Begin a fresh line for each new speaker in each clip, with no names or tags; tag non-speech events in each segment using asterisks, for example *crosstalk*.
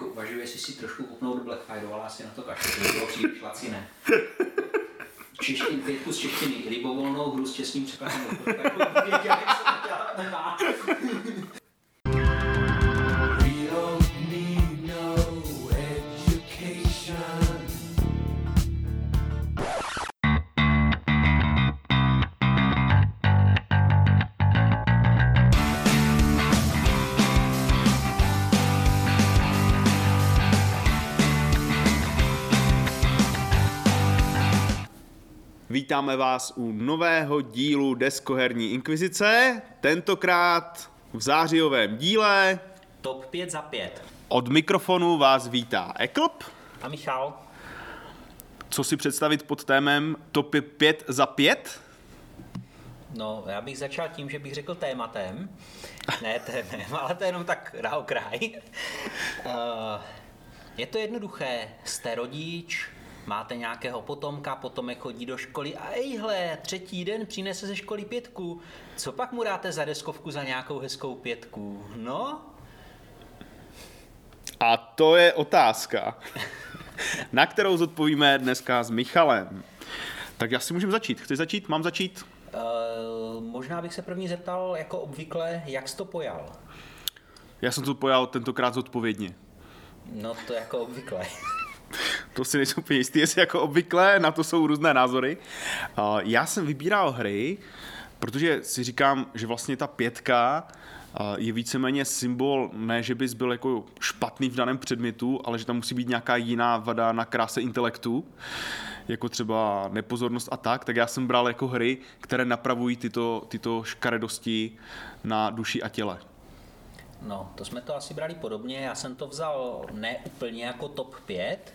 jako uvažuji, jestli si trošku kupnout Blackfire, ale asi na to kašlu, to bylo příliš laciné. Češtiny, vědku z češtiny, libovolnou hru s čestným překladem. *laughs*
Vítáme vás u nového dílu Deskoherní inkvizice, tentokrát v zářijovém díle.
Top 5 za 5.
Od mikrofonu vás vítá Eklp.
A Michal?
Co si představit pod témem Top 5 za 5?
No, já bych začal tím, že bych řekl tématem. *laughs* Ne témem, ale to je jenom tak na okraj. Uh, je to jednoduché. Jste rodič, máte nějakého potomka, potomek chodí do školy a ejhle, třetí den přinese ze školy pětku. Co pak mu dáte za deskovku za nějakou hezkou pětku? No,
A to je otázka, *laughs* na kterou zodpovíme dneska s Michalem. Tak já si můžem začít. Chceš začít? Mám začít?
Uh, možná bych se první zeptal, jako obvykle, jak jsi to pojal?
Já jsem to pojal tentokrát zodpovědně.
No to jako obvykle.
To si nejsem úplně jistý, jestli jako obvykle, na to jsou různé názory. Já jsem vybíral hry, protože si říkám, že vlastně ta pětka je víceméně symbol, ne, že bys byl jako špatný v daném předmětu, ale že tam musí být nějaká jiná vada na kráse intelektu, jako třeba nepozornost a tak, tak já jsem bral jako hry, které napravují tyto, tyto škaredosti na duši a těle.
No, to jsme to asi brali podobně. Já jsem to vzal ne úplně jako top 5,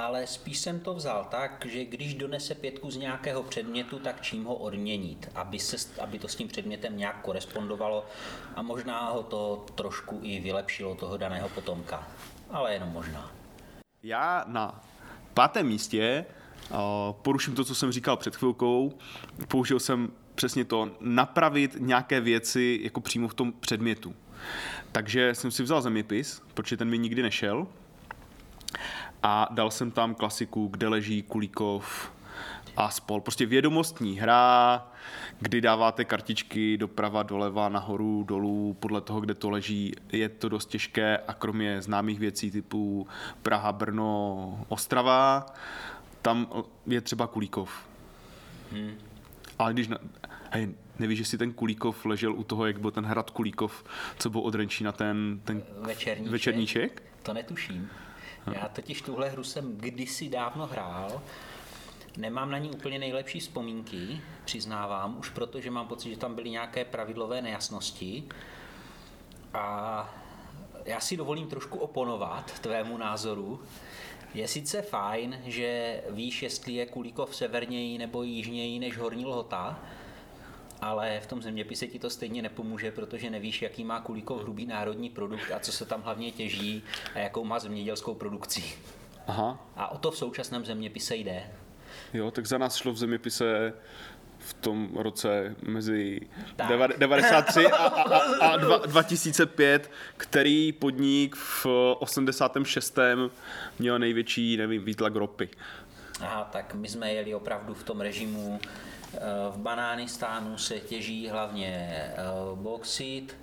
ale spíš jsem to vzal tak, že když donese pětku z nějakého předmětu, tak čím ho odměnit, aby, se, aby to s tím předmětem nějak korespondovalo a možná ho to trošku i vylepšilo toho daného potomka. Ale jenom možná.
Já na pátém místě poruším to, co jsem říkal před chvilkou. Použil jsem přesně to, napravit nějaké věci jako přímo v tom předmětu. Takže jsem si vzal zeměpis, protože ten mi nikdy nešel. A dal jsem tam klasiku, kde leží Kulíkov a spol. Prostě vědomostní hra, kdy dáváte kartičky doprava, doleva, nahoru, dolů, podle toho, kde to leží. Je to dost těžké a kromě známých věcí typu Praha, Brno, Ostrava, tam je třeba Kulíkov. Hmm. Ale když... Na... Hej, nevíš, že si ten Kulíkov ležel u toho, jak byl ten hrad Kulíkov, co byl od Renčína ten, ten
Večerníček.
večerníček?
To netuším. Já totiž tuhle hru jsem kdysi dávno hrál. Nemám na ní úplně nejlepší vzpomínky, přiznávám, už proto, že mám pocit, že tam byly nějaké pravidlové nejasnosti. A já si dovolím trošku oponovat tvému názoru. Je sice fajn, že víš, jestli je Kulíkov severněji nebo jižněji než Horní Lhota, ale v tom zeměpise ti to stejně nepomůže, protože nevíš, jaký má Kulíkov hrubý národní produkt a co se tam hlavně těží a jakou má zemědělskou produkci.
Aha,
A o to v současném zeměpise jde.
jo, tak za nás šlo v zeměpise v tom roce mezi
Tak.
deva- 93 a, a, a, a dva, 2005, který podnik v 86. měl největší, nevím, výtlak ropy.
Aha, tak my jsme jeli opravdu v tom režimu. Eh, V Banánistánu se těží hlavně eh, bauxit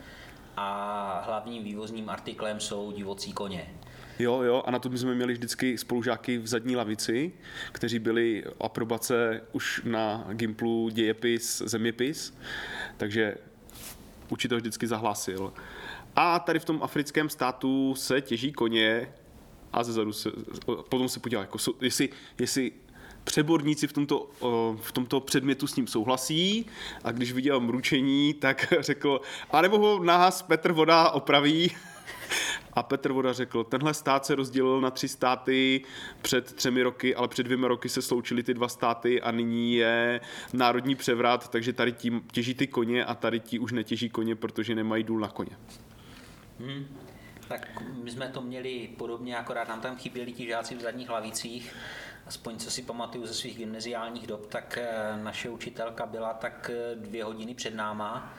a hlavním vývozním artiklem jsou divocí koně.
Jo, jo, a na to jsme měli vždycky spolužáky v zadní lavici, kteří byli aprobace už na Gimplu dějepis, zeměpis, takže učitel vždycky zahlásil. A tady v tom africkém státu se těží koně a zezadu se, potom se podíval, jako, jestli, jestli přeborníci v tomto, v tomto předmětu s ním souhlasí a když viděl mručení, tak *laughs* řekl, a nebo ho nás Petr Voda opraví. A Petr Voda řekl, tenhle stát se rozdělil na tři státy před třemi roky, ale před dvěma roky se sloučily ty dva státy a nyní je národní převrat, takže tady tím těží ty koně a tady ti už netěží koně, protože nemají důl na koně.
Tak my jsme to měli podobně, akorát nám tam chyběli ti žáci v zadních lavicích. Aspoň co si pamatuju ze svých gymnaziálních dob, tak eh, naše učitelka byla tak eh, dvě hodiny před náma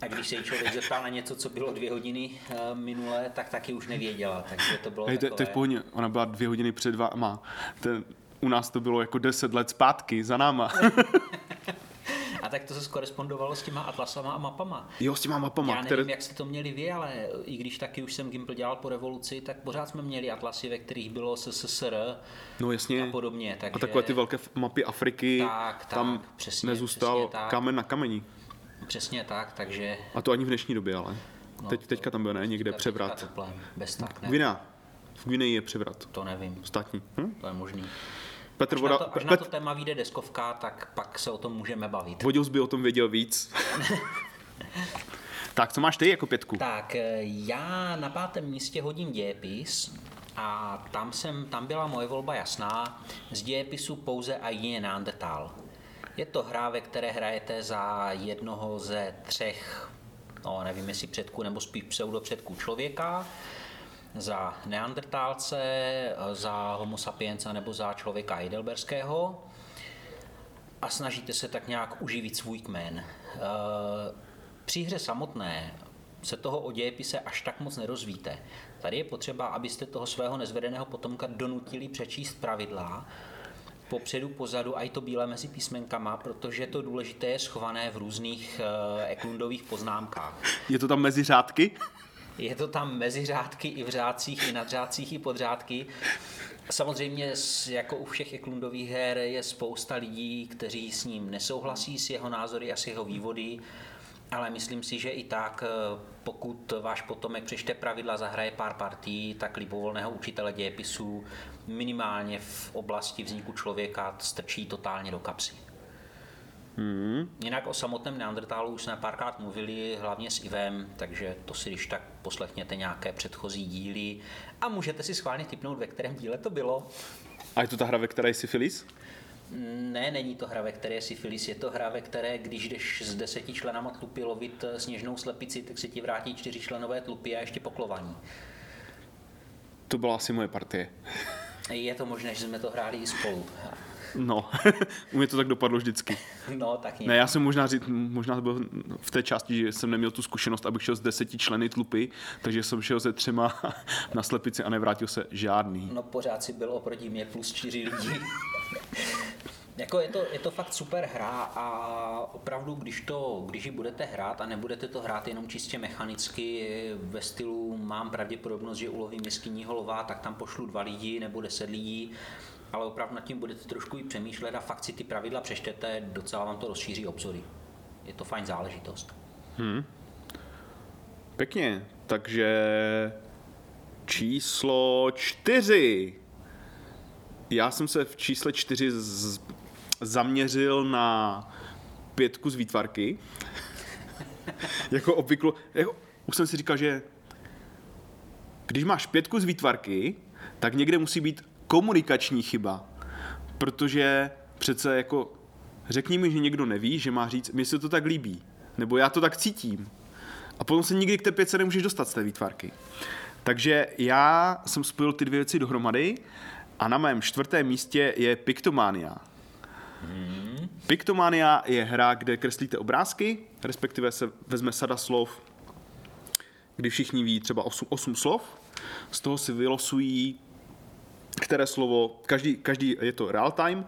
A když se jí člověk zeptal na něco, co bylo dvě hodiny eh, minule, tak taky už nevěděla. Takže to bylo
Hej, to, to je
takové...
v pohodě, ona byla dvě hodiny před váma. Ten, u nás to bylo jako deset let zpátky, za náma. *laughs*
A tak to se korespondovalo s těma atlasama a mapama.
jo, s těma mapama,
Já nevím,
které...
jak jste to měli vy, ale i když taky už jsem Gimpl dělal po revoluci, tak pořád jsme měli atlasy, ve kterých bylo SSSR
No jasně.
a podobně. Takže...
A takové ty velké mapy Afriky,
Tak, tak,
tam
přesně,
nezůstal
přesně tak.
kámen na kameni.
Přesně tak, takže...
A to ani v dnešní době, ale.
No,
Teď, teďka tam byl, ne? Někde převrat.
Problém. Bez tak, ne?
Gvina. V Gvineji je převrat.
To nevím,
Státní. Hm?
to je možný.
Petr
Až
Voda,
na, to, až na
Pet,
to téma vyjde deskovka, tak pak se o tom můžeme bavit.
Voděus by o tom věděl víc. *laughs* tak, co máš ty jako pětku?
Tak eh, já na pátém místě hodím dějepis a tam, jsem, tam byla moje volba jasná. Z dějepisu pouze a jedině Neandertal. Je to hra, ve které hrajete za jednoho ze třech, no nevím jestli předků nebo spíš pseudopředků člověka, za neandertálce, eh, za homo sapiensa nebo za člověka heidelberského a snažíte se tak nějak uživit svůj kmen. Eh, Při hře samotné se toho o dějepise až tak moc nerozvíte. Tady je potřeba, abyste toho svého nezvedeného potomka donutili přečíst pravidla, popředu, pozadu a i to bílé mezi písmenkama, protože to důležité je schované v různých uh, eklundových poznámkách.
Je to tam mezi řádky?
Je to tam mezi řádky i v řádcích, i nad řádcích, i pod řádky. Samozřejmě, jako u všech Eklundových her, je spousta lidí, kteří s ním nesouhlasí, s jeho názory a s jeho vývody, ale myslím si, že i tak, eh, pokud váš potomek přečte pravidla, zahraje pár partí, tak libovolného učitele dějepisů minimálně v oblasti vzniku člověka strčí totálně do kapsy.
Hmm.
Jinak o samotném Neandertálu už jsme párkrát mluvili, hlavně s Ivem, takže to si když tak poslechněte nějaké předchozí díly a můžete si schválně typnout, ve kterém díle to bylo.
A je to ta hra, ve které je syfilis?
Ne, není to hra, ve které je syfilis, je to hra, ve které, když jdeš s deseti členama tlupy lovit eh, sněžnou slepici, tak se ti vrátí čtyři členové tlupy a ještě poklování.
To byla asi moje partie.
Je to možné, že jsme to hráli i spolu.
No, *laughs* u mě to tak dopadlo vždycky.
No, tak nějak.
Ne, já jsem možná, říct, možná byl v té části, že jsem neměl tu zkušenost, abych šel s deseti členy tlupy, takže jsem šel se třema *laughs* na slepici a nevrátil se žádný.
No pořád si byl oproti mě plus čtyři lidi. *laughs* jako je to, je to fakt super hra a opravdu, když, to, když ji budete hrát a nebudete to hrát jenom čistě mechanicky ve stylu mám pravděpodobnost, že ulovím jeskyního lova, tak tam pošlu dva lidi nebo deset lidí, ale opravdu nad tím budete trošku i přemýšlet a fakt si ty pravidla přečtete, docela vám to rozšíří obzory. Je to fajn záležitost.
Pěkně, takže číslo čtyři. Já jsem se v čísle čtyři z, zaměřil na pětku z výtvarky. jako obvyklo, jako, už jsem si říkal, že když máš pětku z výtvarky, tak někde musí být komunikační chyba. Protože přece jako řekni mi, že někdo neví, že má říct, mi se to tak líbí. Nebo já to tak cítím. A potom se nikdy k té pětce nemůžeš dostat z té výtvarky. Takže já jsem spojil ty dvě věci dohromady a na mém čtvrtém místě je Pictomania. Pictomania je hra, kde kreslíte obrázky, respektive se vezme sada slov, kdy všichni ví třeba 8, 8 slov, z toho si vylosují, které slovo, každý, každý je to real time,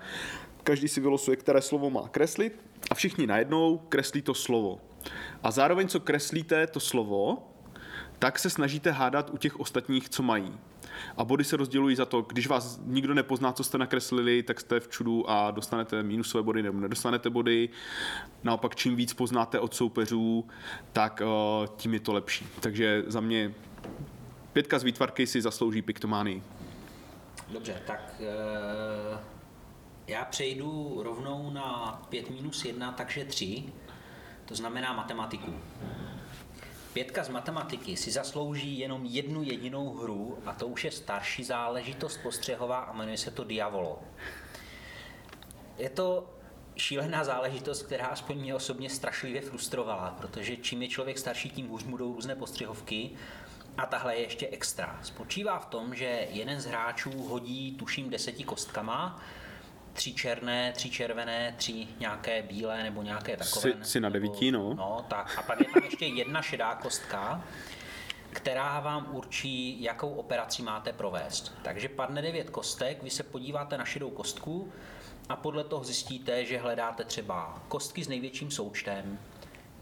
každý si vylosuje, které slovo má kreslit a všichni najednou kreslí to slovo. A zároveň, co kreslíte to slovo, tak se snažíte hádat u těch ostatních, co mají. A body se rozdělují za to, když vás nikdo nepozná, co jste nakreslili, tak jste v čudu a dostanete minusové body nebo nedostanete body. Naopak, čím víc poznáte od soupeřů, tak uh, tím je to lepší. Takže za mě pětka z výtvarky si zaslouží piktománii.
Dobře, tak eh, já přejdu rovnou na 5 minus 1, takže 3, to znamená matematiku. Pětka z matematiky si zaslouží jenom jednu jedinou hru a to už je starší záležitost postřehová a jmenuje se to Diavolo. Je to šílená záležitost, která aspoň mě osobně strašlivě frustrovala, protože čím je člověk starší, tím hůř mu jdou různé postřehovky a tahle je ještě extra. Spočívá v tom, že jeden z hráčů hodí tuším deseti kostkama tři černé, tři červené, tři nějaké bílé nebo nějaké takové.
Jsi- jsi na devíti, no.
No, tak. A pak je tam ještě jedna šedá kostka, která vám určí, jakou operaci máte provést. Takže padne devět kostek, vy se podíváte na šedou kostku a podle toho zjistíte, že hledáte třeba kostky s největším součtem,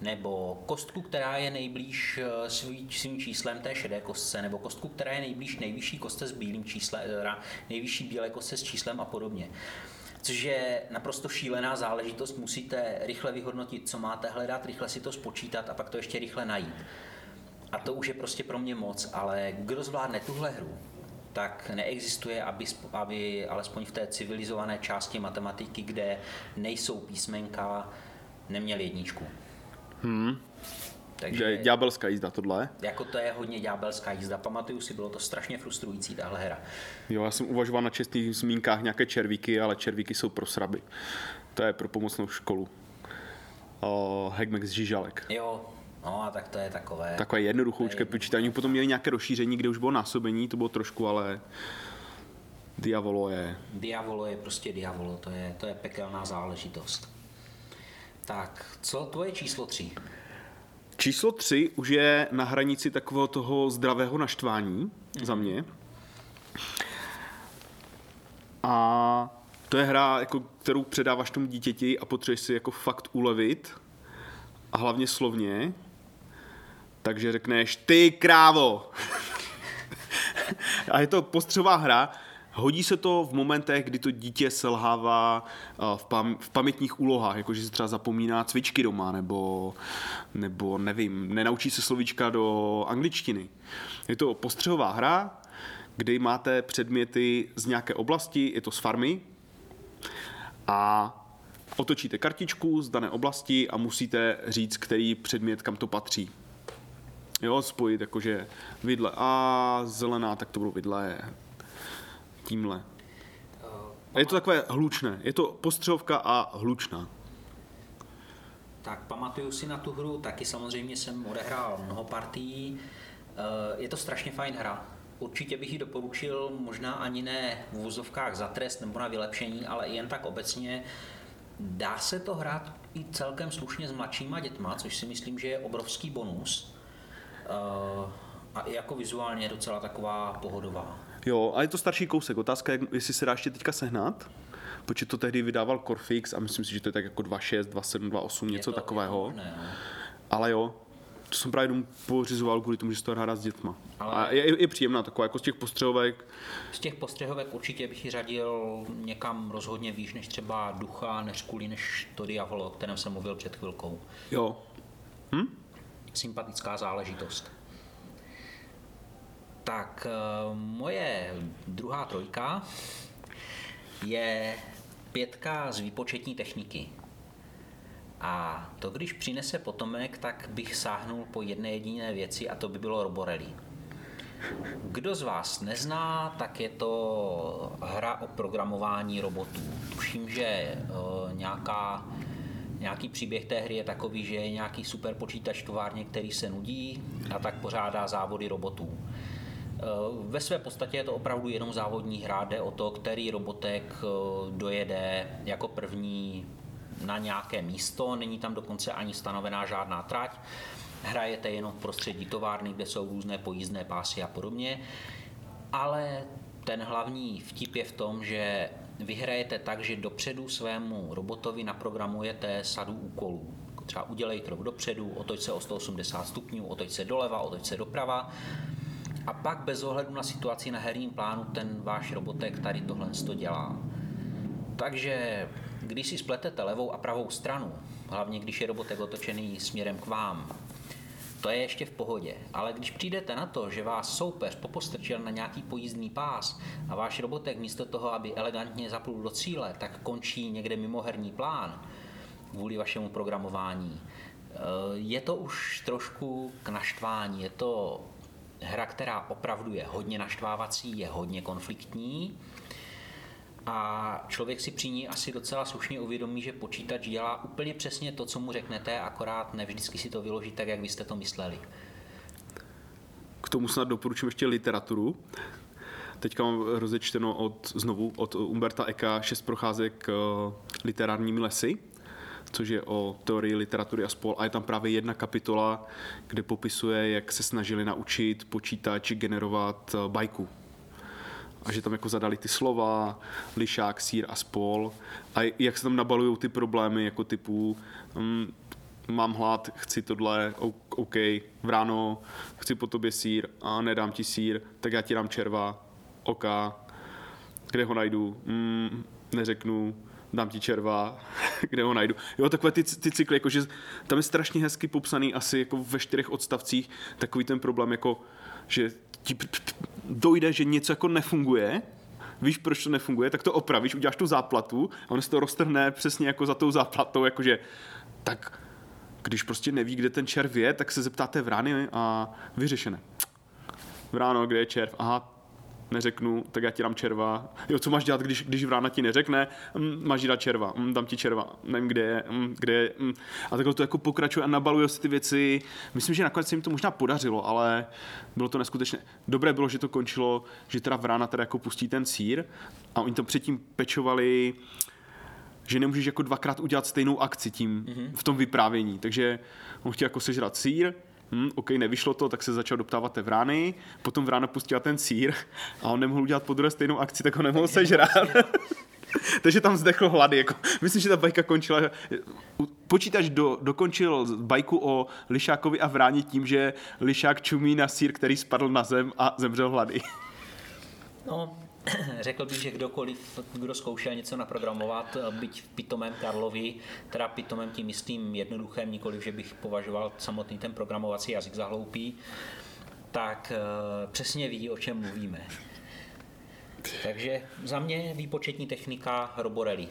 nebo kostku, která je nejblíž eh, svý- svým číslem té šedé kostce, nebo kostku, která je nejblíž nejvyšší kostce s bílým číslem, teda nejvyšší bílé kostce s číslem a podobně. Což je naprosto šílená záležitost, musíte rychle vyhodnotit, co máte hledat, rychle si to spočítat a pak to ještě rychle najít. A to už je prostě pro mě moc, ale kdo zvládne tuhle hru, tak neexistuje, aby, aby alespoň v té civilizované části matematiky, kde nejsou písmenka, neměl jedničku.
Hmm.
Takže
Že ďábelská jízda tohle.
jako to je hodně ďábelská jízda. Pamatuju si, bylo to strašně frustrující tahle hra.
Jo, já jsem uvažoval na čestných zmínkách nějaké červíky, ale červíky jsou pro sraby. To je pro pomocnou školu. Hegmex Žižalek.
Jo, no a tak to je takové.
Takové jednoduchoučké počítání. Potom měli nějaké rozšíření, kde už bylo násobení, to bylo trošku, ale Diavolo je...
Diavolo je prostě Diavolo, to je, to je pekelná záležitost. Tak, co tvoje číslo 3?
Číslo 3 už je na hranici takového toho zdravého naštvání za mě. A to je hra, jako, kterou předáváš tomu dítěti a potřebuješ si jako fakt ulevit. A hlavně slovně. Takže řekneš, ty krávo! *laughs* a je to postřová hra, Hodí se to v momentech, kdy to dítě selhává eh, v, pam- v pamětních úlohách, jakože si třeba zapomíná cvičky doma, nebo, nebo nevím, nenaučí se slovíčka do angličtiny. Je to postřehová hra, kde máte předměty z nějaké oblasti, je to z farmy, a otočíte kartičku z dané oblasti a musíte říct, který předmět kam to patří. Jo, spojit jakože vidle A, zelená, tak to budou vidle tímhle. A je to takové hlučné. Je to postřehovka a hlučná.
Tak pamatuju si na tu hru, taky samozřejmě jsem odehrál mnoho partií. Eh, Je to strašně fajn hra. Určitě bych ji doporučil, možná ani ne v úzovkách za trest nebo na vylepšení, ale jen tak obecně. Dá se to hrát i celkem slušně s mladšíma dětma, což si myslím, že je obrovský bonus. Eh, A i jako vizuálně je docela taková pohodová.
Jo, a je to starší kousek. Otázka je, jestli se dá ještě teďka sehnat. Protože to tehdy vydával Corfix a myslím si, že to je tak jako 2.6, 2.7, 2.8,
Je
něco
to-
takového.
je to možné, no.
Ale jo, to jsem právě domů pořizoval kvůli tomu, že se to hrát s dětma.
Ale-
A je, je, příjemná taková, jako z těch postřehovek.
Z těch postřehovek určitě bych ji řadil někam rozhodně výš než třeba Ducha, než Kuli, než to Diavolo, o kterém jsem mluvil před chvilkou.
Jo.
Sympatická záležitost. Tak eh, moje druhá trojka je pětka z výpočetní techniky. A to, když přinese potomek, tak bych sáhnul po jedné jediné věci a to by bylo Roborelli. Kdo z vás nezná, tak je to hra o programování robotů. Tuším, že eh, nějaká, nějaký příběh té hry je takový, že je nějaký super počítač továrně, který se nudí a tak pořádá závody robotů. Eh, Ve své podstatě je to opravdu jenom závodní hra, jde o to, který robotek eh, dojede jako první na nějaké místo, není tam dokonce ani stanovená žádná trať, hrajete jenom v prostředí továrny, kde jsou různé pojízdné pásy a podobně, ale ten hlavní vtip je v tom, že vyhrajete tak, že dopředu svému robotovi naprogramujete sadu úkolů. Třeba udělej krok dopředu, otoč se o 180 stupňů, otoč se doleva, otoč se doprava. A pak bez ohledu na situaci na herním plánu ten váš robotek tady tohle to dělá. Takže když si spletete levou a pravou stranu, hlavně když je robotek otočený směrem k vám, to je ještě v pohodě. Ale když přijdete na to, že vás soupeř popostrčil na nějaký pojízdný pás a váš robotek místo toho, aby elegantně zaplul do cíle, tak končí někde mimo herní plán kvůli vašemu programování, eh, je to už trošku k naštvání. Je to hra, která opravdu je hodně naštvávací, je hodně konfliktní a člověk si při ní asi docela slušně uvědomí, že počítač dělá úplně přesně to, co mu řeknete, akorát ne vždycky si to vyloží tak, jak vy jste to mysleli.
K tomu snad doporučím ještě literaturu. Teďka mám rozečteno od, znovu od Umberta Eka šest procházek uh, literárními lesy, což je o teorii literatury a spol. A je tam právě jedna kapitola, kde popisuje, jak se snažili naučit počítač generovat uh, bajku. A že tam jako zadali ty slova, lišák, sír a spol. A jak se tam nabalují ty problémy, jako typu um, mám hlad, chci tohle, OK, v ráno chci po tobě sír a nedám ti sír, tak já ti dám červa, OK, kde ho najdu, mm, neřeknu, dám ti červa, *laughs* kde ho najdu. Jo, takové ty, ty cykly, jakože tam je strašně hezky popsaný asi jako ve čtyřech odstavcích takový ten problém, jako že ti dojde, že něco jako nefunguje, víš, proč to nefunguje, tak to opravíš, uděláš tu záplatu a on se to roztrhne přesně jako za tou záplatou, jakože tak když prostě neví, kde ten červ je, tak se zeptáte v rány a vyřešené. V ráno, kde je červ? Aha, neřeknu, tak já ti dám červa. Jo, co máš dělat, když, když v rána ti neřekne? Mm, máš dát červa, mm, dám ti červa, nevím, kde je, mm, kde je. Mm. A takhle to jako pokračuje a nabaluje si ty věci. Myslím, že nakonec se jim to možná podařilo, ale bylo to neskutečné. Dobré bylo, že to končilo, že teda v rána teda jako pustí ten sír a oni to předtím pečovali že nemůžeš jako dvakrát udělat stejnou akci tím mm-hmm. v tom vyprávění. Takže on chtěl jako sežrat sír, hm, OK, nevyšlo to, tak se začal doptávat té vrány, potom vrána pustila ten sír a on nemohl udělat po druhé stejnou akci, tak ho nemohl sežrat. *laughs* Takže tam zdechl hlady. Jako. Myslím, že ta bajka končila. Počítač do, dokončil bajku o Lišákovi a vráni tím, že Lišák čumí na sír, který spadl na zem a zemřel hlady.
No, *clears throat* řekl bych, že kdokoliv, kdo zkoušel něco naprogramovat, byť v pitomém Karlovi, teda pitomém tím jistým jednoduchém, nikoliv, že bych považoval samotný ten programovací jazyk za hloupý, tak eh, přesně ví, o čem mluvíme. Takže za mě výpočetní technika Roborelli.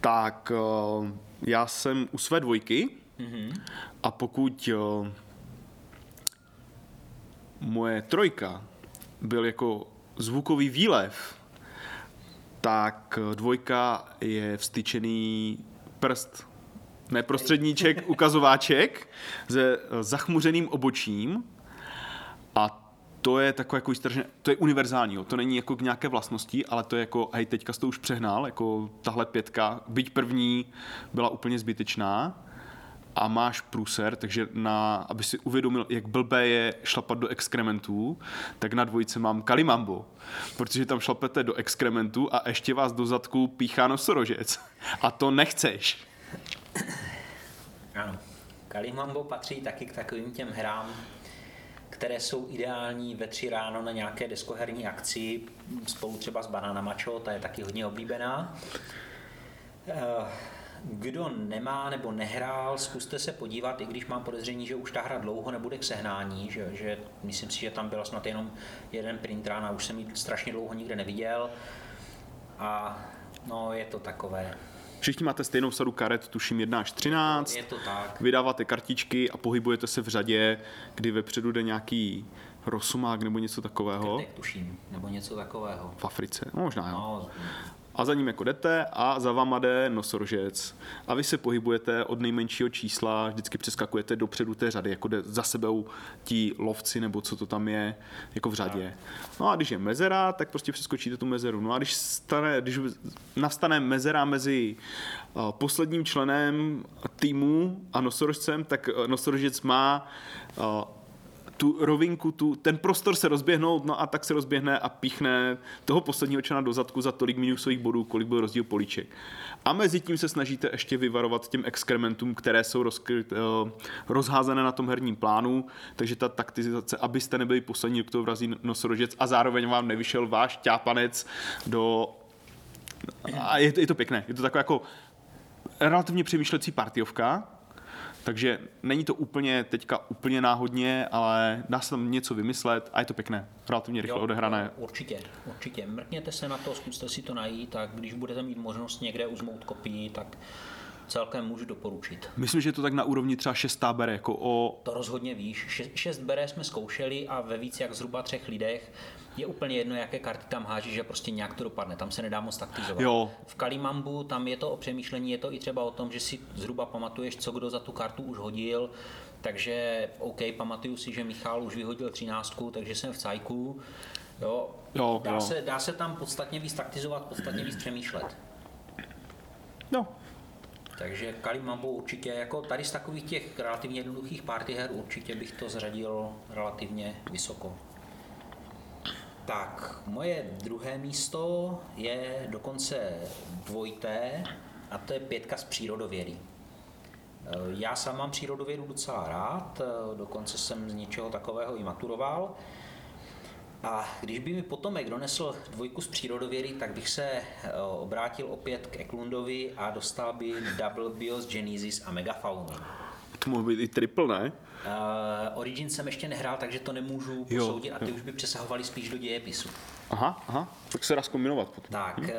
Tak eh, já jsem u své dvojky a pokud eh, moje trojka byl jako zvukový výlev, tak eh, dvojka je vstyčený prst, ne prostředníček, *laughs* ukazováček se eh, zachmuřeným obočím. A to je takové jako strašně, to je univerzální, jo. to není jako k nějaké vlastnosti, ale to je jako, hej, teďka jsi to už přehnal, jako tahle pětka, byť první byla úplně zbytečná a máš průser, takže na, aby si uvědomil, jak blbé je šlapat do exkrementů, tak na dvojice mám kalimambo, protože tam šlapete do exkrementů a ještě vás do zadku píchá nosorožec. A to nechceš.
Ano. Kalimambo patří taky k takovým těm hrám, které jsou ideální ve tři ráno na nějaké deskoherní akci, spolu třeba s Banana Macho, ta je taky hodně oblíbená. Kdo nemá nebo nehrál, zkuste se podívat, i když mám podezření, že už ta hra dlouho nebude k sehnání, že, že myslím si, že tam byl snad jenom jeden print run a už jsem ji strašně dlouho nikde neviděl. A no, je to takové,
Všichni máte stejnou sadu karet, tuším 1 až 13.
je to tak.
Vydáváte kartičky a pohybujete se v řadě, kdy vepředu jde nějaký rosomák nebo něco takového.
Krtek, tuším, nebo něco takového.
V Africe, no, možná jo.
No,
A za ním jako jdete a za váma jde nosorožec. A vy se pohybujete od nejmenšího čísla, vždycky přeskakujete dopředu té řady, jako jde za sebou ti lovci nebo co to tam je, jako v řadě. No a když je mezera, tak prostě přeskočíte tu mezeru. No a když, stane, když nastane mezera mezi uh, posledním členem týmu a nosorožcem, tak uh, nosorožec má uh, tu rovinku, tu, ten prostor se rozběhnout, no a tak se rozběhne a píchne toho posledního člena do zadku za tolik minusových bodů, kolik byl rozdíl políček. A mezi tím se snažíte ještě vyvarovat těm exkrementům, které jsou rozkryt, uh, rozházené na tom herním plánu, takže ta taktizace, abyste nebyli poslední, kdo vrazí nosorožec a zároveň vám nevyšel váš ťápanec do... A je, to- je to pěkné, je to taková jako relativně přemýšlecí partiovka, takže není to úplně teďka úplně náhodně, ale dá se tam něco vymyslet a je to pěkné, relativně rychle odehrané.
Určitě, určitě. Mrkněte se na to, zkuste si to najít a když budete mít možnost někde uzmout kopii, tak celkem můžu doporučit.
Myslím, že je to tak na úrovni třeba šestá bere, jako o...
To rozhodně víš. Še- Šest bere jsme zkoušeli a ve víc jak zhruba třech lidech je úplně jedno, jaké karty tam háží, že prostě nějak to dopadne. Tam se nedá moc taktizovat.
Jo.
V Kalimambu tam je to o přemýšlení, je to i třeba o tom, že si zhruba pamatuješ, co kdo za tu kartu už hodil. Takže OK, pamatuju si, že Michal už vyhodil třináctku, takže jsem v cajku. Jo,
Jo,
dá,
jo.
Se, dá se tam podstatně víc taktizovat, podstatně víc přemýšlet.
No,
Takže Kalimambo určitě, jako tady z takových těch relativně jednoduchých party her určitě bych to zradil relativně vysoko. Tak, moje druhé místo je dokonce dvojité a to je pětka z přírodovědy. Eh, Já sám mám přírodovědu docela rád, eh, dokonce jsem z něčeho takového i maturoval. A když by mi potomek donesl dvojku z přírodovědy, tak bych se eh, obrátil opět k Eklundovi a dostal by Double Bios, Genesis a Megafauny.
To mohl být i triple, ne?
Uh, Origin jsem ještě nehrál, takže to nemůžu
Jo,
posoudit a ty už by přesahovaly spíš do dějepisu.
Aha, aha, tak se dá zkombinovat potom.
Tak, eh,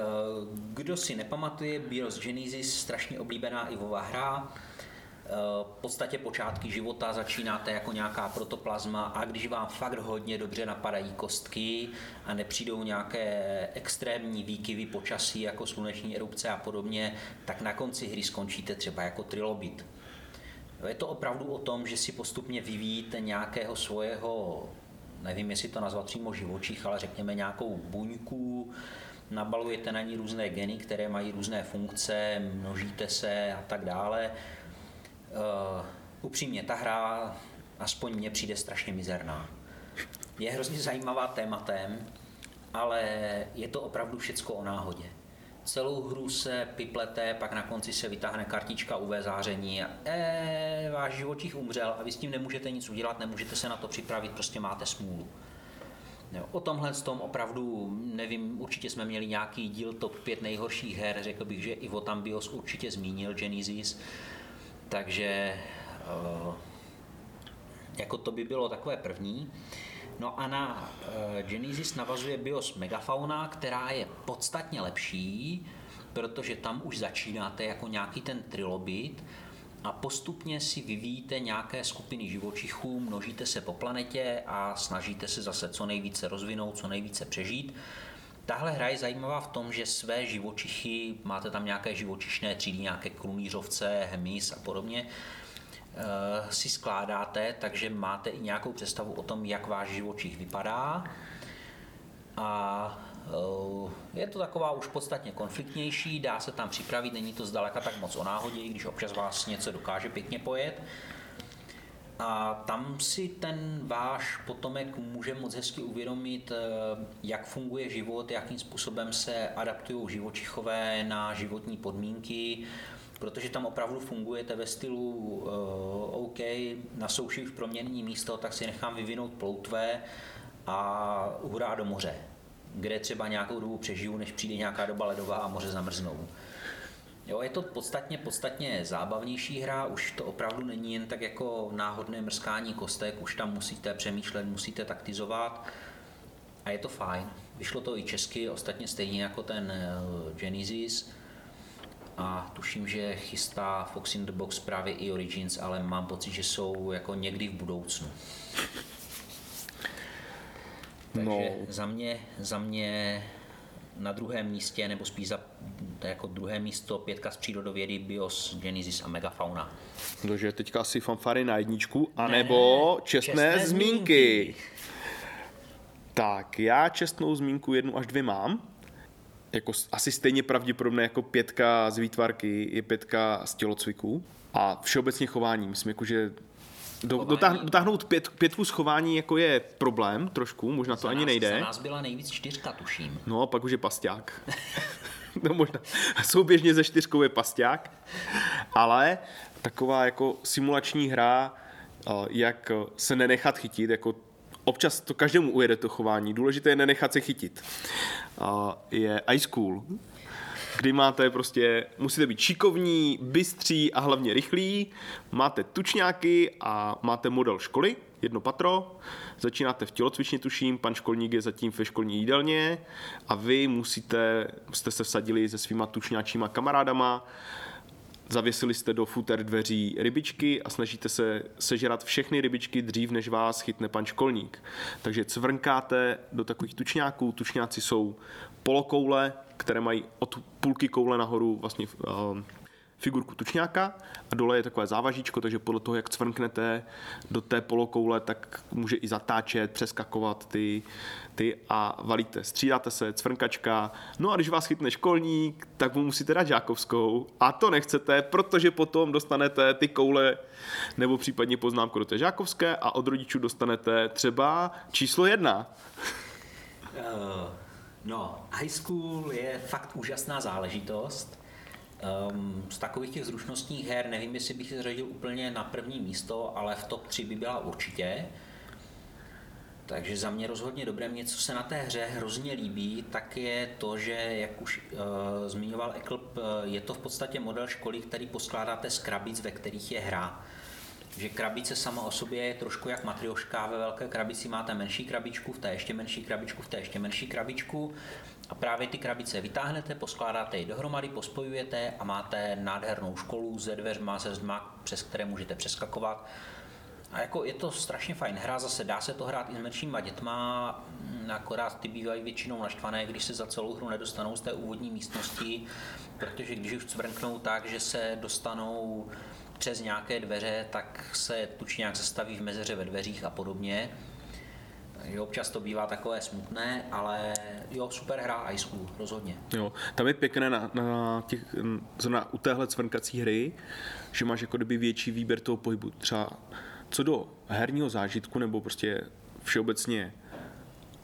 kdo si nepamatuje, Bios Genesis, strašně oblíbená Ivová hra. Eh, V podstatě počátky života začínáte jako nějaká protoplazma a když vám fakt hodně dobře napadají kostky a nepřijdou nějaké extrémní výkyvy počasí jako sluneční erupce a podobně, tak na konci hry skončíte třeba jako trilobit. Je to opravdu o tom, že si postupně vyvíjíte nějakého svého, nevím, jestli to nazvat přímo živočich, ale řekněme nějakou buňku, nabalujete na ní různé geny, které mají různé funkce, množíte se a tak dále. Uh, upřímně, ta hra aspoň mně přijde strašně mizerná. Je hrozně zajímavá tématem, ale je to opravdu všecko o náhodě. Celou hru se piplete, pak na konci se vytáhne kartička UV záření a e, váš živočich umřel a vy s tím nemůžete nic udělat, nemůžete se na to připravit, prostě máte smůlu. Jo, o tomhle s tom opravdu, nevím, určitě jsme měli nějaký díl top 5 nejhorších her, řekl bych, že Ivo tam Bios určitě zmínil Genesis, takže uh, jako to by bylo takové první. No a na uh, Genesis navazuje BIOS Megafauna, která je podstatně lepší, protože tam už začínáte jako nějaký ten trilobit a postupně si vyvíjíte nějaké skupiny živočichů, množíte se po planetě a snažíte se zase co nejvíce rozvinout, co nejvíce přežít. Tahle hra je zajímavá v tom, že své živočichy, máte tam nějaké živočišné třídy, nějaké krunýřovce, hemis a podobně, eh, si skládáte, takže máte i nějakou představu o tom, jak váš živočich vypadá. A eh, je to taková už podstatně konfliktnější, dá se tam připravit, není to zdaleka tak moc o náhodě, i když občas vás něco dokáže pěkně pojet. A tam si ten váš potomek může moc hezky uvědomit, eh, jak funguje život, jakým způsobem se adaptují živočichové na životní podmínky, protože tam opravdu fungujete ve stylu uh, OK, na souši už pro mě není místo, tak si nechám vyvinout ploutve a hurá do moře, kde třeba nějakou dobu přežiju, než přijde nějaká doba ledová a moře zamrznou. Jo, je to podstatně, podstatně zábavnější hra, už to opravdu není jen tak jako náhodné mrskání kostek, už tam musíte přemýšlet, musíte taktizovat a je to fajn. Vyšlo to i česky, ostatně stejně jako ten eh, Genesis a tuším, že chystá Fox in the Box právě i Origins, ale mám pocit, že jsou jako někdy v budoucnu. Takže
No.
za mě, za mě na druhém místě, nebo spíš za jako druhé místo, pětka z přírodovědy, Bios, Genesis a Megafauna.
Takže teďka asi fanfary na jedničku, anebo čestné,
čestné
zmínky.
zmínky.
Tak, já čestnou zmínku jednu až dvě mám. Jako asi stejně pravděpodobné jako pětka z výtvarky je pětka z tělocviku. A všeobecně chování. Myslím, jako, že do, dotáhn, dotáhnout pět, pětku z chování jako je problém trošku, možná to
Za
ani
nás,
nejde.
Za nás byla nejvíc čtyřka, tuším.
No a pak už je pasťák. *laughs* no možná. Souběžně ze čtyřkou je pasťák. Ale taková jako simulační hra, eh, jak se nenechat chytit, jako občas to každému ujede to chování. Důležité je nenechat se chytit. Eh, Je Ice Cool, kdy máte prostě, musíte být šikovní, bystří a hlavně rychlí, máte tučňáky a máte model školy, jedno patro, začínáte v tělocvičně tuším, pan školník je zatím ve školní jídelně a vy musíte, jste se vsadili se svýma tučňáčíma kamarádama, Zavěsili jste do futer dveří rybičky a snažíte se sežrat všechny rybičky dřív, než vás chytne pan školník. Takže cvrnkáte do takových tučňáků. Tučňáci jsou polokoule, které mají od půlky koule nahoru vlastně uh, figurku tučňáka a dole je takové závažíčko, takže podle toho, jak cvrknete do té polokoule, tak může i zatáčet, přeskakovat ty, ty a valíte. Střídáte se, cvrnkačka. No a když vás chytne školník, tak mu musíte dát žákovskou. A to nechcete, protože potom dostanete ty koule nebo případně poznámku do té žákovské a od rodičů dostanete třeba číslo jedna.
Uh, no, high school je fakt úžasná záležitost. Um, z takových těch zručnostních her nevím, jestli bych je zařadil úplně na první místo, ale v top 3 by byla určitě. Takže za mě rozhodně dobré. Mě, co se na té hře hrozně líbí, tak je to, že, jak už uh, zmiňoval Eklb, uh, je to v podstatě model školy, který poskládáte z krabic, ve kterých je hra. Že krabice sama o sobě je trošku jak matrioška, ve velké krabici máte menší krabičku, v té ještě menší krabičku, v té ještě menší krabičku a právě ty krabice vytáhnete, poskládáte je dohromady, pospojujete a máte nádhernou školu se dveřma, se zdma, přes které můžete přeskakovat. A jako je to strašně fajn hra, zase dá se to hrát i s menšíma dětma, mm, akorát ty bývají většinou naštvané, když se za celou hru nedostanou z té úvodní místnosti, protože když už cvrknou tak, že se dostanou přes nějaké dveře, tak se tuč nějak zastaví v mezeře ve dveřích a podobně. Takže občas to bývá takové smutné, ale jo, super hra High School, rozhodně.
Jo, tam je pěkné na, na těch, zrovna u téhle cvrnkací hry, že máš jako kdyby větší výběr toho pohybu. Třeba co do herního zážitku nebo prostě všeobecně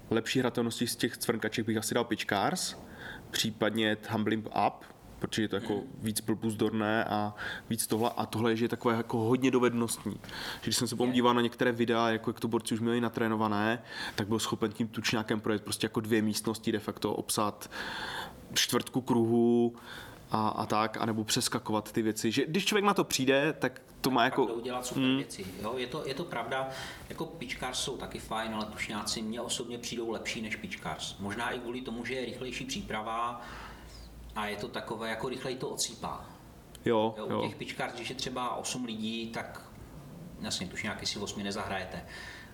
lepší hratelnosti z těch cvrnkaček bych asi dal Pitch Cars, případně Tumbling Up, protože je to jako víc blbuzdorné a víc tohle. A tohle je, že je takové jako hodně dovednostní. Že když jsem se potom díval na některé videa, jako jak to borci už měli natrénované, tak byl schopen tím tučňákem projet prostě jako dvě místnosti de facto obsat čtvrtku kruhu a, a tak, anebo přeskakovat ty věci. Že když člověk na to přijde, tak to má jako...
Udělat super mm. věci. Jo, je, to, je to pravda, jako pičkář jsou taky fajn, ale tušňáci mně osobně přijdou lepší než pičkář. Možná i kvůli tomu, že je rychlejší příprava a je to takové, jako rychleji to odsýpá.
Jo,
Jo, u těch pičkář, když je třeba 8 lidí, tak jasně, tuž nějaký si 8 nezahrajete.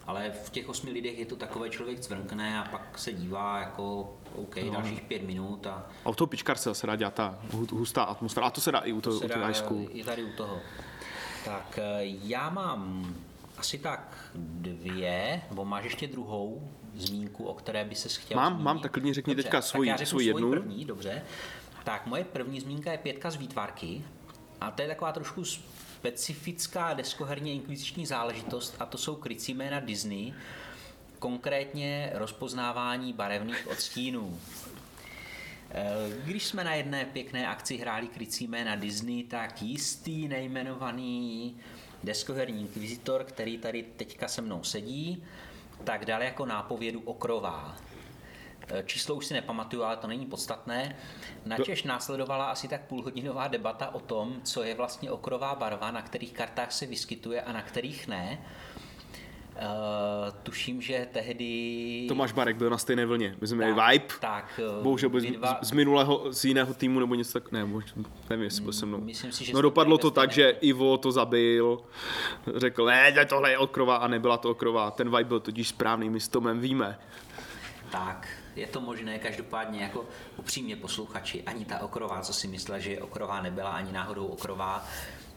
Ale v těch osmi lidech je to takové, člověk cvrkne a pak se dívá jako OK, no. dalších pět minut a
A u toho pičkár se dá dělat ta hu- hustá atmosféra. A to se dá i u toho,
se
u
dá i tady u toho. Tak eh, já mám asi tak dvě, nebo máš ještě druhou zmínku, o které by se chtěl
Mám,
zmínit?
mám, tak klidně řekni
Dobře,
teďka svoji-
tak já řeknu
svoji jednu.
první, dobře. Tak moje první zmínka je pětka z výtvarky a to je taková trošku specifická deskoherně inkviziční záležitost a to jsou krycí jména Disney, konkrétně rozpoznávání barevných odstínů. Eh, Když jsme na jedné pěkné akci hráli krycí jména Disney, tak jistý nejmenovaný deskoherní inkvizitor, který tady teďka se mnou sedí, tak dal jako nápovědu okrová. Eh, Číslo už si nepamatuju, ale to není podstatné. Načež následovala asi tak půlhodinová debata o tom, co je vlastně okrová barva, na kterých kartách se vyskytuje a na kterých ne. Uh, tuším, že tehdy...
Tomáš Barek byl na stejné vlně. My jsme měli vibe.
tak, eh,
Bohužel byl z,
dva-
z, minulého, z jiného týmu nebo něco tak. Ne, možná, nevím, jestli byl se mnou.
Myslím si, že
no dopadlo to tak, že Ivo to zabil, řekl, ne, tohle je okrova a nebyla to okrova. Ten vibe byl totiž správný, my s Tomem víme.
Tak, je to možné, každopádně jako upřímně posluchači, ani ta okrová, co si myslela, že je okrová, nebyla ani náhodou okrová.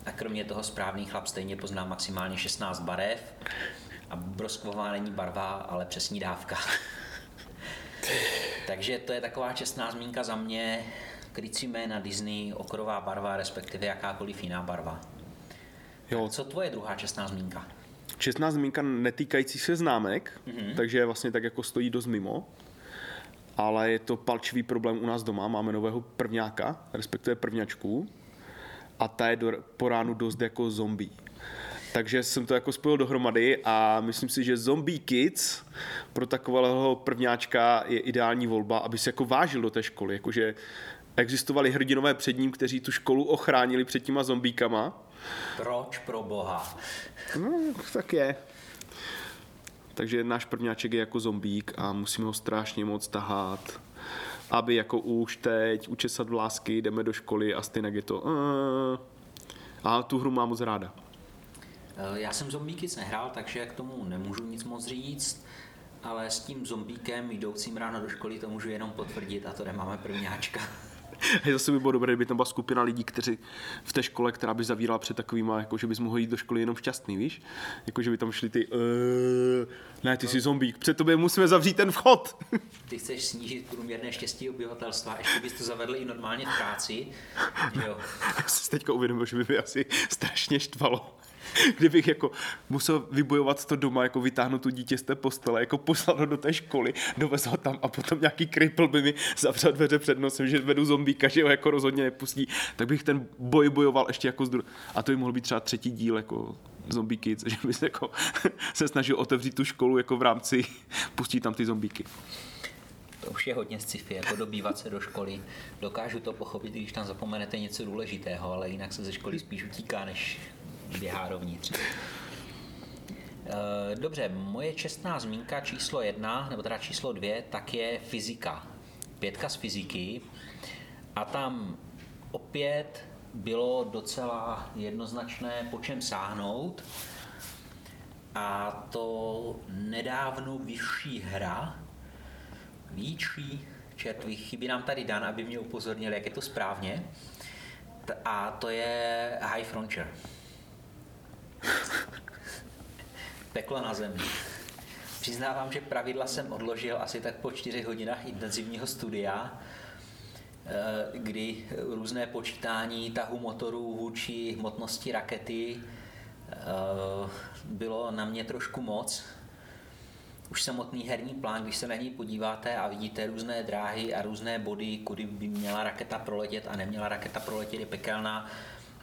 A kromě toho správný chlap stejně pozná maximálně 16 barev. A broskvová není barva, ale přesní dávka. *laughs* Takže to je taková čestná zmínka za mě. Krycí jména Disney, okrová barva, respektive jakákoliv jiná barva.
Jo,
Co tvoje druhá čestná zmínka?
čestná zmínka netýkající se známek, mm-hmm. takže vlastně tak jako stojí dost mimo. Ale je to palčivý problém u nás doma. Máme nového prvňáka, respektive prvňačku. A ta je do, po ránu dost jako zombie. Takže jsem to jako spojil dohromady a myslím si, že Zombie Kids pro takového prvňáčka je ideální volba, aby se jako vážil do té školy. Jakože existovali hrdinové před ním, kteří tu školu ochránili před těma zombíkama.
Proč pro boha?
No, tak je. Takže náš prvňáček je jako zombík a musíme ho strašně moc tahat, aby jako už teď učesat vlásky, jdeme do školy a stejně je to... Uh, a tu hru mám moc ráda.
Eh, Já jsem Zombie Kids nehrál, takže k tomu nemůžu nic moc říct, ale s tím zombíkem jdoucím ráno do školy to můžu jenom potvrdit a to nemáme prvňáčka. *laughs*
A zase by bylo dobré, kdyby tam byla skupina lidí, kteří v té škole, která by zavírala před takovýma, jako že bys mohl jít do školy jenom šťastný, víš? Jako, že by tam šli ty, uh, ne, ty jsi zombík, před tobě musíme zavřít ten vchod. *laughs*
Ty chceš snížit průměrné štěstí obyvatelstva, ještě bys to zavedl i normálně v práci. Jo. *laughs*
Já jsem si teďka uvědomil, že by mi asi strašně štvalo. *laughs* Kdybych jako musel vybojovat to doma, jako vytáhnout tu dítě z té postele, jako poslat ho do té školy, dovez ho tam a potom nějaký kripl by mi zavřel dveře před nosem, že vedu zombíka, že ho jako rozhodně nepustí, tak bych ten boj bojoval ještě jako zdru... A to by mohl být třeba třetí díl, jako Zombie Kids, *laughs* že bys jako *laughs* se snažil otevřít tu školu jako v rámci, pustit tam ty zombíky.
To už je hodně sci-fi, jako dobývat se do školy. Dokážu to pochopit, když tam zapomenete něco důležitého, ale jinak se ze školy spíš utíká, než běhá dovnitř. Eh, Dobře, moje čestná zmínka číslo jedna, nebo teda číslo dvě, tak je fyzika. Pětka z fyziky. A tam opět bylo docela jednoznačné, po čem sáhnout. A to nedávno vyšší hra, Výčí, čertví, chybí nám tady Dan, aby mě upozornil, jak je to správně. A to je High Frontier. Peklo na zemi. Přiznávám, že pravidla jsem odložil asi tak po čtyřech hodinách intenzivního studia, eh, kdy různé počítání tahu motorů vůči hmotnosti rakety eh, bylo na mě trošku moc. Už samotný herní plán, když se na něj podíváte a vidíte různé dráhy a různé body, kudy by měla raketa proletět a neměla raketa proletět, je pekelná.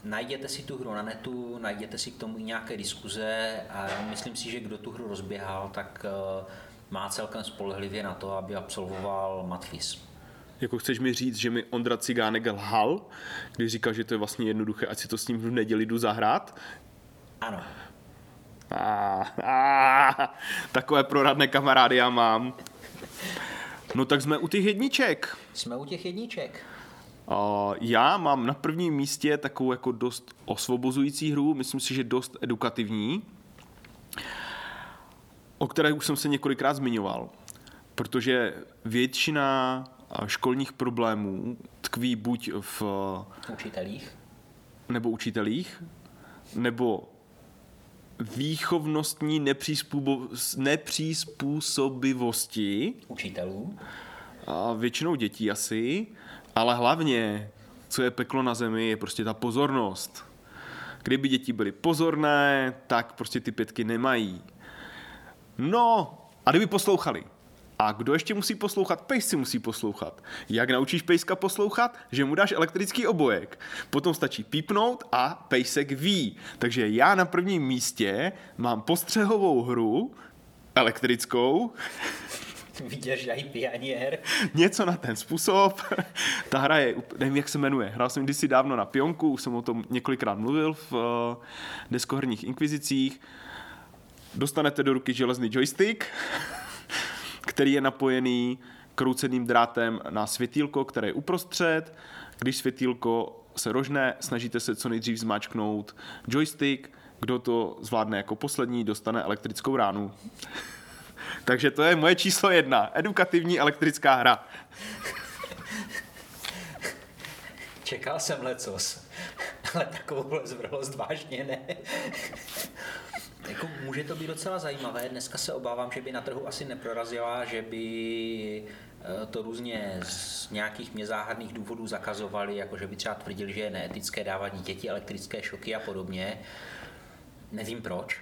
Najděte si tu hru na netu, najděte si k tomu i nějaké diskuze a myslím si, že kdo tu hru rozběhal, tak eh, má celkem spolehlivě na to, aby absolvoval matfiz.
Jako chceš mi říct, že mi Ondra Cigánek lhal, když říkal, že to je vlastně jednoduché, ať si to s ním v neděli jdu zahrát?
Ano,
Ah, ah, takové proradné kamarády já mám. No tak jsme u těch jedniček.
jsme u těch jedniček.
Já mám na prvním místě takovou jako dost osvobozující hru, myslím si, že dost edukativní, o které už jsem se několikrát zmiňoval, protože většina školních problémů tkví buď v
Učitelích.
nebo učitelích, nebo výchovnostní nepřizpůsobivosti,
Učitelů.
a většinou dětí asi, ale hlavně, co je peklo na zemi, je prostě ta pozornost. Kdyby děti byly pozorné, tak prostě ty pětky nemají. No, a kdyby poslouchali. A kdo ještě musí poslouchat? Pejsci musí poslouchat. Jak naučíš pejska poslouchat? Že mu dáš elektrický obojek. Potom stačí pípnout a pejsek ví. Takže já na prvním místě mám postřehovou hru, elektrickou, *laughs*
Vyděržají pianier.
něco na ten způsob. *laughs* Ta hra je, nevím, jak se jmenuje. Hrál jsem kdysi dávno na Pionku, už jsem o tom několikrát mluvil v uh, deskoherních inkvizicích. Dostanete do ruky železný joystick, *laughs* který je napojený krouceným drátem na světýlko, které je uprostřed. Když světýlko se rožne, snažíte se co nejdřív zmáčknout joystick. Kdo to zvládne jako poslední, dostane elektrickou ránu. Takže to je moje číslo jedna. Edukativní elektrická hra.
Čekal jsem lecos, ale takovouhle zvrhlost vážně ne. jako může to být docela zajímavé. Dneska se obávám, že by na trhu asi neprorazila, že by eh, to různě z nějakých mě záhadných důvodů zakazovali, jako že by třeba tvrdili, že je neetické dávat dítěti elektrické šoky a podobně. Nevím proč,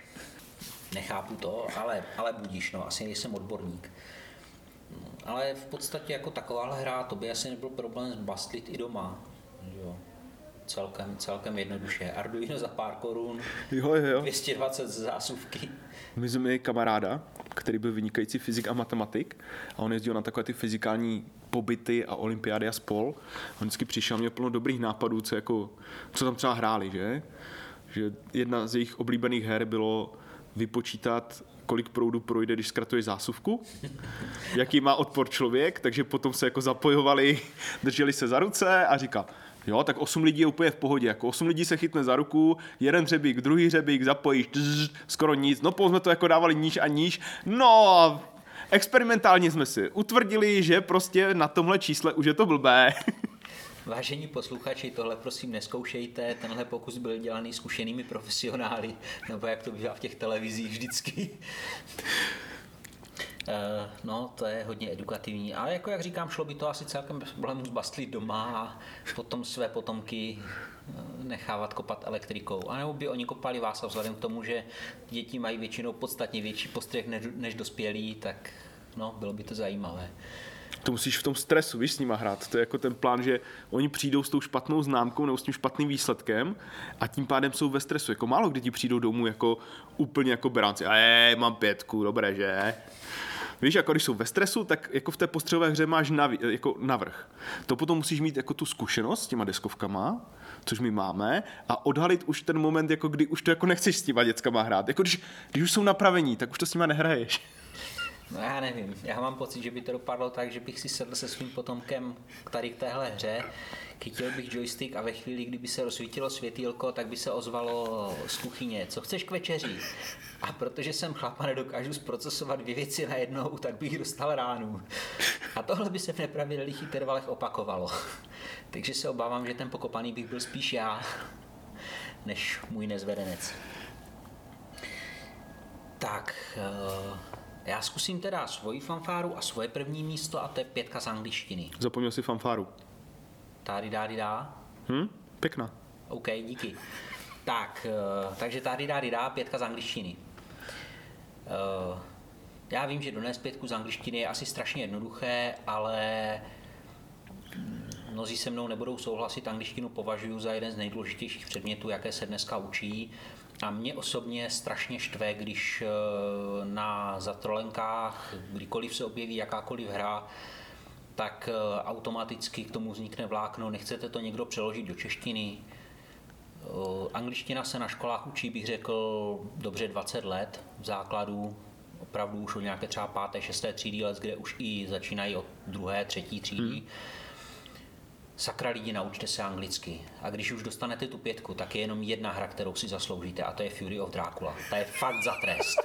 nechápu to, ale, ale budíš, no, asi nejsem odborník. Ale v podstatě jako takováhle hra, to by asi nebyl problém zbastlit i doma. Jo. Celkem, celkem jednoduše. Arduino za pár korun,
Jo, jo, jo.
220 zásuvky.
My jsme měli kamaráda, který byl vynikající fyzik a matematik a on jezdil na takové ty fyzikální pobyty a olympiády a spol. On vždycky přišel, měl plno dobrých nápadů, co, jako, co tam třeba hráli, že? Že jedna z jejich oblíbených her bylo vypočítat, kolik proudu projde, když zkratuješ zásuvku, jaký má odpor člověk, takže potom se jako zapojovali, drželi se za ruce a říkal, Jo, tak osm lidí je úplně v pohodě. Jako osm lidí se chytne za ruku, jeden hřebík, druhý hřebík, zapojíš, tz, skoro nic. No, potom jsme to jako dávali níž a níž. No, a experimentálně jsme si utvrdili, že prostě na tomhle čísle už je to blbé.
Vážení posluchači, tohle prosím neskoušejte, tenhle pokus byl dělaný zkušenými profesionály, nebo jak to bývá v těch televizích vždycky. Eh, No, to je hodně edukativní. Ale jako jak říkám, šlo by to asi celkem bez problémů zbastlit doma a potom své potomky eh, nechávat kopat elektrikou. A nebo by oni kopali vás a vzhledem k tomu, že děti mají většinou podstatně větší postřeh než dospělí, tak no, bylo by to zajímavé.
To musíš v tom stresu, víš, s nima hrát. To je jako ten plán, že oni přijdou s tou špatnou známkou nebo s tím špatným výsledkem a tím pádem jsou ve stresu. Jako málo kdy ti přijdou domů jako úplně jako beránci. A je, mám pětku, dobré, že? Víš, jako když jsou ve stresu, tak jako v té postřelové hře máš navi, jako navrh. To potom musíš mít jako tu zkušenost s těma deskovkama, což my máme, a odhalit už ten moment, jako kdy už to jako nechceš s těma dětskama hrát. Jako když, když už jsou napravení, tak už to s nima nehraješ.
No já nevím, já mám pocit, že by to dopadlo tak, že bych si sedl se svým potomkem k tady k téhle hře, chytil bych joystick a ve chvíli, kdyby se rozsvítilo světýlko, tak by se ozvalo z kuchyně, co chceš k večeři? A protože jsem chlap nedokážu zprocesovat dvě věci najednou, tak bych dostal ránu. A tohle by se v nepravidelných intervalech opakovalo. Takže se obávám, že ten pokopaný bych byl spíš já, než můj nezvedenec. Tak, eh, já zkusím teda svoji fanfáru a svoje první místo a to je pětka z angličtiny.
Zapomněl si fanfáru.
Tady dády dá.
Hm? Pěkná.
OK, díky. Tak, eh, takže tady dády dá, pětka z angličtiny. Eh, Já vím, že donést pětku z angličtiny je asi strašně jednoduché, ale mnozí se mnou nebudou souhlasit, angličtinu považuji za jeden z nejdůležitějších předmětů, jaké se dneska učí. A mě osobně strašně štve, když eh, na zatrolenkách, kdykoliv se objeví jakákoliv hra, tak eh, automaticky k tomu vznikne vlákno, nechcete to někdo přeložit do češtiny. Eh, Angličtina se na školách učí, bych řekl, dobře 20 let v základu, opravdu už od nějaké třeba páté, šesté třídy let, kde už i začínají od druhé, třetí třídy. Hmm. Sakra lidi, naučte se anglicky. A když už dostanete tu pětku, tak je jenom jedna hra, kterou si zasloužíte a to je Fury of Dracula. Ta je fakt za trest.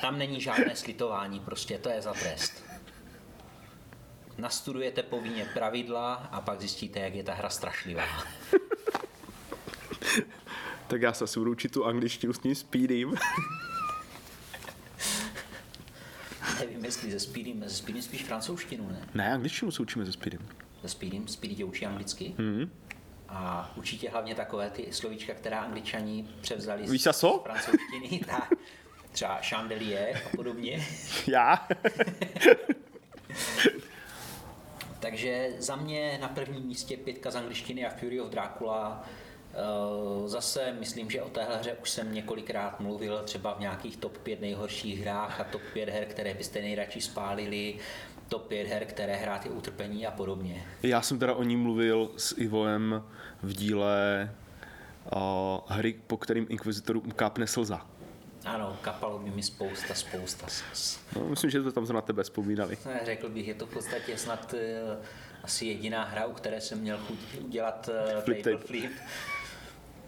Tam není žádné slitování, prostě to je za trest. Nastudujete povinně pravidla a pak zjistíte, jak je ta hra strašlivá.
Tak já se asi budu učit tu angličtinu s tím speedem.
Nevím, jestli ze Speedem, ze Speedem spíš francouzštinu, ne?
ne, angličtinu se učíme se speedem.
Se Speedem, Speedy tě učí anglicky. Mm. A učí tě hlavně takové ty slovíčka, která angličani převzali
Víš
z
a co?
francouzštiny, *laughs* tak třeba chandelier a podobně. *laughs*
Já? *laughs*
Takže za mě na prvním místě pětka z angličtiny a Fury of Dracula. Eh, Zase myslím, že o téhle hře už jsem několikrát mluvil, třeba v nějakých top 5 nejhorších hrách a top 5 her, které byste nejradši spálili, top 5 her, které hráte utrpení a podobně.
Já jsem teda o ní mluvil s Ivoem v díle o, hry, po kterým Inquisitorům kápne slza.
Ano, kapalo by mi spousta, spousta.
No, myslím, že to tam na tebe vzpomínali.
Ne, Řekl bych, je to v podstatě snad eh, asi jediná hra, u které jsem měl chuť udělat eh,
Flip
table
tape.
flip.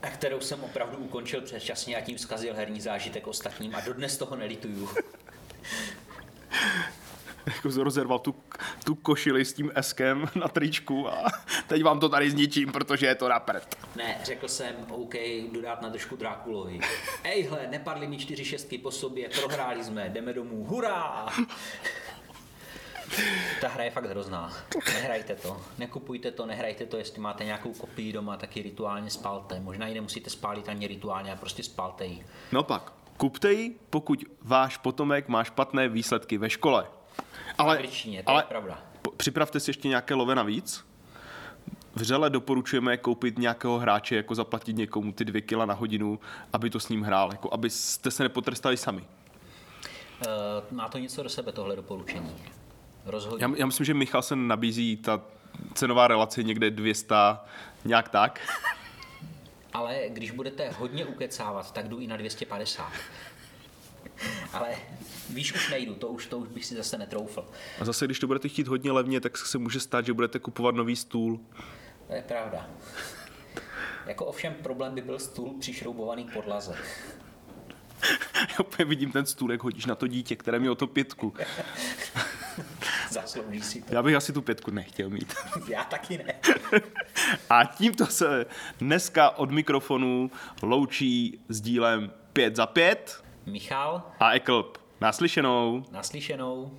A kterou jsem opravdu ukončil předčasně a tím zkazil herní zážitek ostatním a dodnes toho nelituju. *laughs*
Jako rozerval tu, tu košili s tím eskem na tričku a teď vám to tady zničím, protože je to na prd.
Ne, řekl jsem, OK, jdu dát na držku Drákulovi. Ejhle, nepadly mi čtyři šestky po sobě, prohráli jsme, jdeme domů, hurá! Ta hra je fakt hrozná. Nehrajte to. Nekupujte to, nehrajte to, jestli máte nějakou kopii doma, tak ji rituálně spalte. Možná ji nemusíte spálit ani rituálně, a prostě spalte ji.
No pak, kupte ji, pokud váš potomek má špatné výsledky ve škole. Ale,
angličtině, to je pravda.
připravte si ještě nějaké love navíc. Vřele doporučujeme koupit nějakého hráče, jako zaplatit někomu ty dvě kila na hodinu, aby to s ním hrál, jako abyste se nepotrestali sami.
Eh, Má to něco do sebe, tohle doporučení? Rozhodně.
Já, já myslím, že Michal se nabízí ta cenová relace někde 200, nějak tak. *laughs*
Ale když budete hodně ukecávat, tak jdu i na 250. *laughs* Ale víš, už nejdu, to už, to už bych si zase netroufl.
A zase, když to budete chtít hodně levně, tak se může stát, že budete kupovat nový stůl.
To je pravda. Jako ovšem problém by byl stůl přišroubovaný k podlaze. *laughs*
Já úplně vidím ten stůl, jak hodíš na to dítě, které mělo to pětku. *laughs*
Zaslouží si to.
Já bych asi tu pětku nechtěl mít.
Já taky ne.
A tímto se dneska od mikrofonu loučí s dílem 5 za 5
Michal,
a Eklb. Naslyšenou.
naslyšenou.